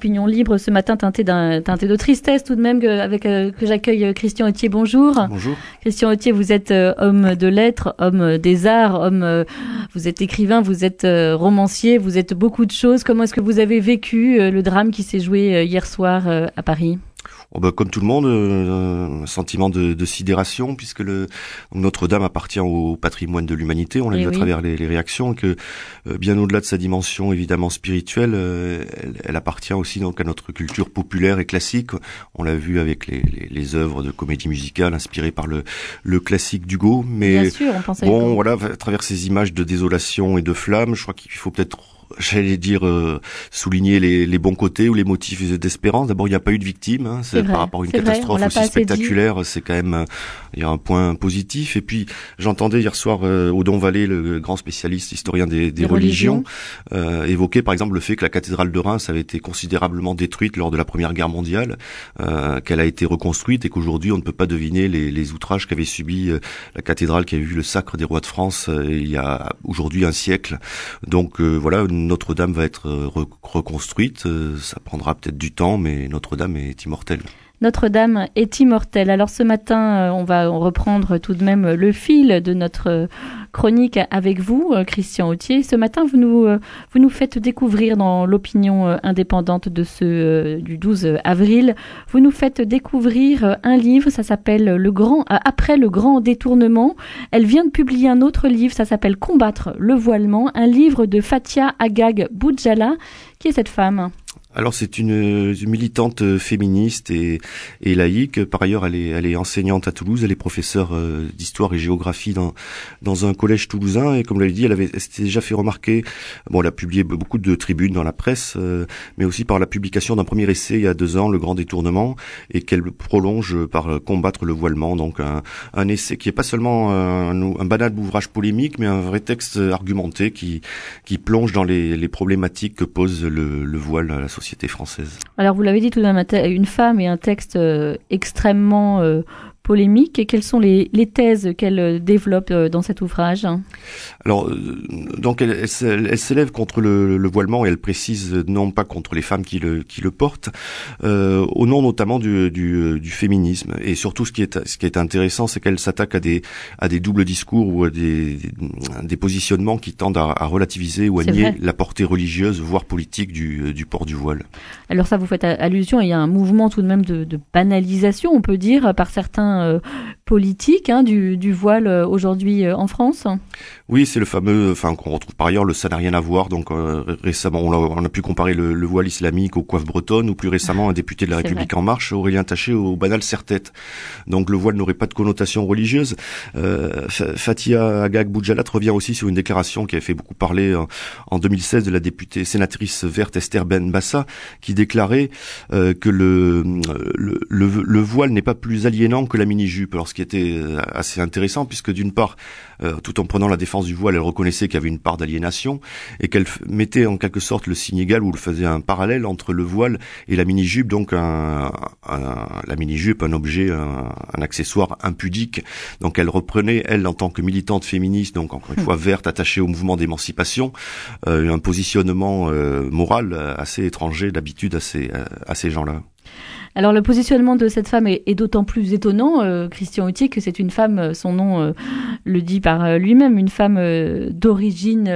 Opinion libre ce matin teinté d'un teinté de tristesse tout de même que, avec que j'accueille Christian Autier. Bonjour. Bonjour. Christian Autier, vous êtes homme de lettres, homme des arts, homme vous êtes écrivain, vous êtes romancier, vous êtes beaucoup de choses. Comment est-ce que vous avez vécu le drame qui s'est joué hier soir à Paris? Oh bah, comme tout le monde, euh, un sentiment de, de sidération puisque Notre-Dame appartient au patrimoine de l'humanité. On l'a Eh vu à travers les, les réactions que euh, bien au-delà de sa dimension évidemment spirituelle, euh, elle, elle appartient aussi donc à notre culture populaire et classique. On l'a vu avec les, les, les œuvres de comédie musicale inspirées par le, le classique d'Hugo. Mais Bien sûr, on pense à bon, Hugo. voilà, à travers ces images de désolation et de flammes, je crois qu'il faut peut-être j'allais dire euh, souligner les, les bons côtés ou les motifs d'espérance. D'abord, il n'y a pas eu de victimes. Hein, C'est par rapport à une catastrophe aussi spectaculaire, c'est quand même il y a un point positif. Et puis j'entendais hier soir euh, Odon Vallée, le grand spécialiste historien des, religions. religions, euh, évoquer par exemple le fait que la cathédrale de Reims avait été considérablement détruite lors de la Première Guerre mondiale, euh, qu'elle a été reconstruite et qu'aujourd'hui on ne peut pas deviner les, les outrages qu'avait subi euh, la cathédrale qui avait vu le sacre des rois de France euh, il y a aujourd'hui un siècle. Donc euh, voilà, Notre-Dame va être re- reconstruite. Euh, ça prendra peut-être du temps, mais Notre-Dame est immortelle. Notre-Dame est immortelle. Alors ce matin, euh, on va reprendre tout de même le fil de notre euh, chronique avec vous, euh, Christian Autier. Ce matin, vous nous, faites découvrir dans l'opinion indépendante de ce du 12 avril, vous nous faites découvrir un livre, ça s'appelle Le grand après le grand détournement. Elle vient de publier un autre livre, ça s'appelle Combattre le voilement, un livre de Fatia Agag Boudjala. Qui est cette femme? Alors c'est une, militante euh, féministe et, laïque. Par ailleurs, elle est, enseignante à Toulouse. Elle est professeure euh, d'histoire et géographie dans, dans un collège toulousain. Et comme je l'avais dit, elle avait s'était déjà fait remarquer. Bon, elle a publié beaucoup de tribunes dans la presse, euh, mais aussi par la publication d'un premier essai il y a deux ans, Le Grand Détournement, et qu'elle prolonge par Combattre le voilement. Donc un, essai qui est pas seulement un, banal ouvrage polémique, mais un vrai texte argumenté qui, qui plonge dans les, les problématiques que pose le, le voile à la société Alors, vous l'avez dit tout de même, une femme et un texte euh, extrêmement euh, polémique. Et quelles sont les, les thèses qu'elle euh, développe euh, dans cet ouvrage? Alors, euh, donc elle, elle, s'é- elle s'élève contre le, le voilement et elle précise non pas contre les femmes qui le, qui le portent, euh, au nom notamment du, du, du féminisme. Et surtout, ce qui est, ce qui est intéressant, c'est qu'elle s'attaque à des, à des doubles discours ou à des, des positionnements qui tendent à, à relativiser ou à nier vrai. la portée religieuse, voire politique du, du port du voile. Alors ça, vous faites allusion, il y a un mouvement tout de même de, de banalisation, on peut dire, par certains euh, politiques hein, du, du voile euh, aujourd'hui euh, en France. Oui, c'est le fameux, enfin qu'on retrouve par ailleurs, le ça n'a rien à voir. Donc euh, ré- récemment, on a, on a pu comparer le, le voile islamique aux coiffes bretonnes, ou plus récemment un député de la République en marche, Aurélien Taché, au banal serre-tête. Donc le voile n'aurait pas de connotation religieuse. Euh, Fa- Fatia Agag Boudjalat revient aussi sur une déclaration qui avait fait beaucoup parler en, en 2016 de la députée sénatrice verte Esther Ben Bassa, qui déclarait euh, que le, le, le, le voile n'est pas plus aliénant que la mini-jupe. Alors ce qui était euh, assez intéressant, puisque d'une part, euh, tout en prenant la défense du voile, elle reconnaissait qu'il y avait une part d'aliénation et qu'elle mettait en quelque sorte le signe égal ou le faisait un parallèle entre le voile et la mini-jupe, donc un, un- la mini-jupe, un objet, un, un accessoire impudique. Donc elle reprenait, elle, en tant que militante féministe, donc encore une fois verte, attachée au mouvement d'émancipation, euh, un positionnement euh, moral assez étranger d'habitude à ces, à ces gens-là. Alors le positionnement de cette femme est, d'autant plus étonnant, euh, Christian Autier, que c'est une femme, euh, son nom euh, le dit par lui-même, une femme d'origine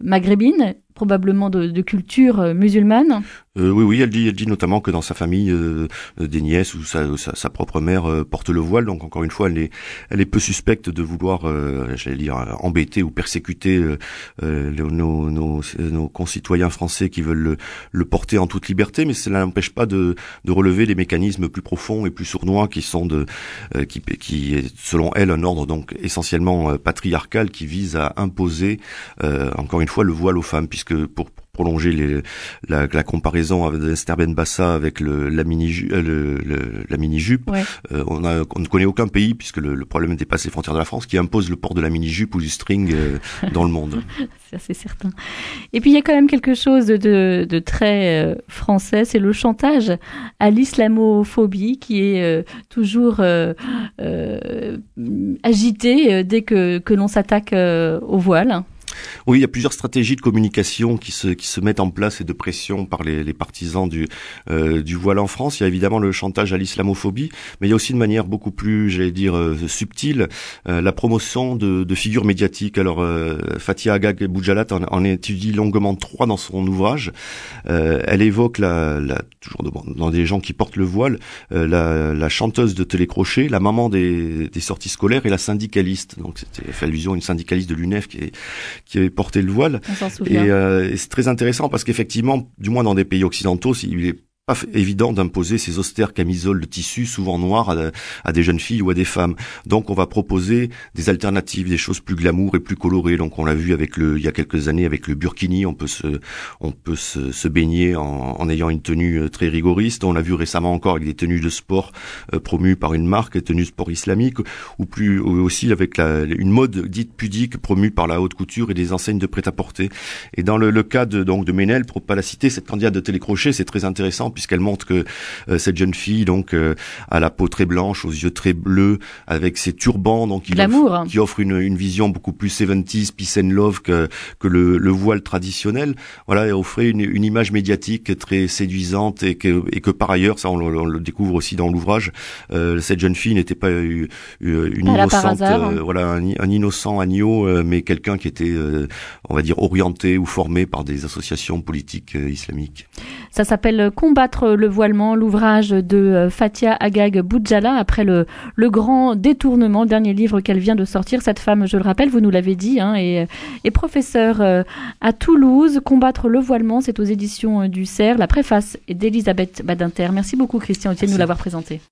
maghrébine, probablement de, culture euh, musulmane. Euh, oui, oui, elle dit, elle dit notamment que dans sa famille, euh, des nièces ou sa, propre mère euh, porte le voile. Donc encore une fois, elle est, elle est peu suspecte de vouloir, euh, j'allais dire, embêter ou persécuter nos, nos, nos concitoyens français qui veulent le, porter en toute liberté. Mais cela n'empêche pas de, de relever les mécanismes plus profonds et plus sournois qui sont de, qui, qui est selon elle un ordre donc essentiellement patriarcal qui vise à imposer, encore une fois, le voile aux femmes, puisque pour prolonger les, la, la comparaison avec Esther Bassa avec le, la mini le, le- la mini jupe, Ouais. euh, on, a, on ne connaît aucun pays puisque le, problème dépasse les frontières de la France qui impose le port de la mini jupe ou du string euh, dans le monde. C'est certain. Et puis il y a quand même quelque chose de, de très euh, français, c'est le chantage à l'islamophobie qui est euh, toujours euh, euh, agité euh, dès que, que l'on s'attaque euh, au voile. Oui, il y a plusieurs stratégies de communication qui se qui se mettent en place et de pression par les, les partisans du euh, du voile en France. Il y a évidemment le chantage à l'islamophobie, mais il y a aussi de manière beaucoup plus, j'allais dire, euh, subtile, euh, la promotion de, de, figures médiatiques. Alors, euh, Fatia Agag Boujalat en, en, étudie longuement trois dans son ouvrage. elle évoque la, la toujours dans des gens qui portent le voile, la, la, chanteuse de télécrochet, la maman des, des, sorties scolaires et la syndicaliste. Donc, c'était fait allusion à une syndicaliste de l'UNEF qui, est, qui avait porté le voile. Et, et c'est très intéressant parce qu'effectivement, du moins dans des pays occidentaux, il est évident d'imposer ces austères camisoles de tissu, souvent noires, à, des jeunes filles ou à des femmes. Donc on va proposer des alternatives, des choses plus glamour et plus colorées. Donc on l'a vu avec le, il y a quelques années avec le burkini, on peut se, on peut se, se baigner en, ayant une tenue euh, très rigoriste. On l'a vu récemment encore avec des tenues de sport euh, promues par une marque, des tenues sport islamique, ou plus aussi avec une mode dite pudique promue par la haute couture et des enseignes de prêt-à-porter. Et dans le, le cas de, donc de Ménel, pour pas la citer, cette candidate de télécrochet, c'est très intéressant puisqu'elle montre que euh, cette jeune fille donc euh, a la peau très blanche, aux yeux très bleus, avec ses turbans, donc qui offre, qui offre une, une, vision beaucoup plus 70s, peace and love que, que le, le voile traditionnel. Voilà, et offrait une, une, image médiatique très séduisante et que, et que par ailleurs, ça on le, découvre aussi dans l'ouvrage, euh, cette jeune fille n'était pas une innocente, voilà, un, un, innocent agneau, mais quelqu'un qui était, on va dire, orienté ou formé par des associations politiques islamiques. Ça s'appelle Combattre le voilement, l'ouvrage de euh, Fatia Agag Boudjala après le, le grand détournement, dernier livre qu'elle vient de sortir. Cette femme, je le rappelle, vous nous l'avez dit, hein, est, est professeure euh, à Toulouse. Combattre le voilement, c'est aux éditions euh, du CERF. La préface est d'Elisabeth Badinter. Merci beaucoup Christian Autier de nous l'avoir présenté.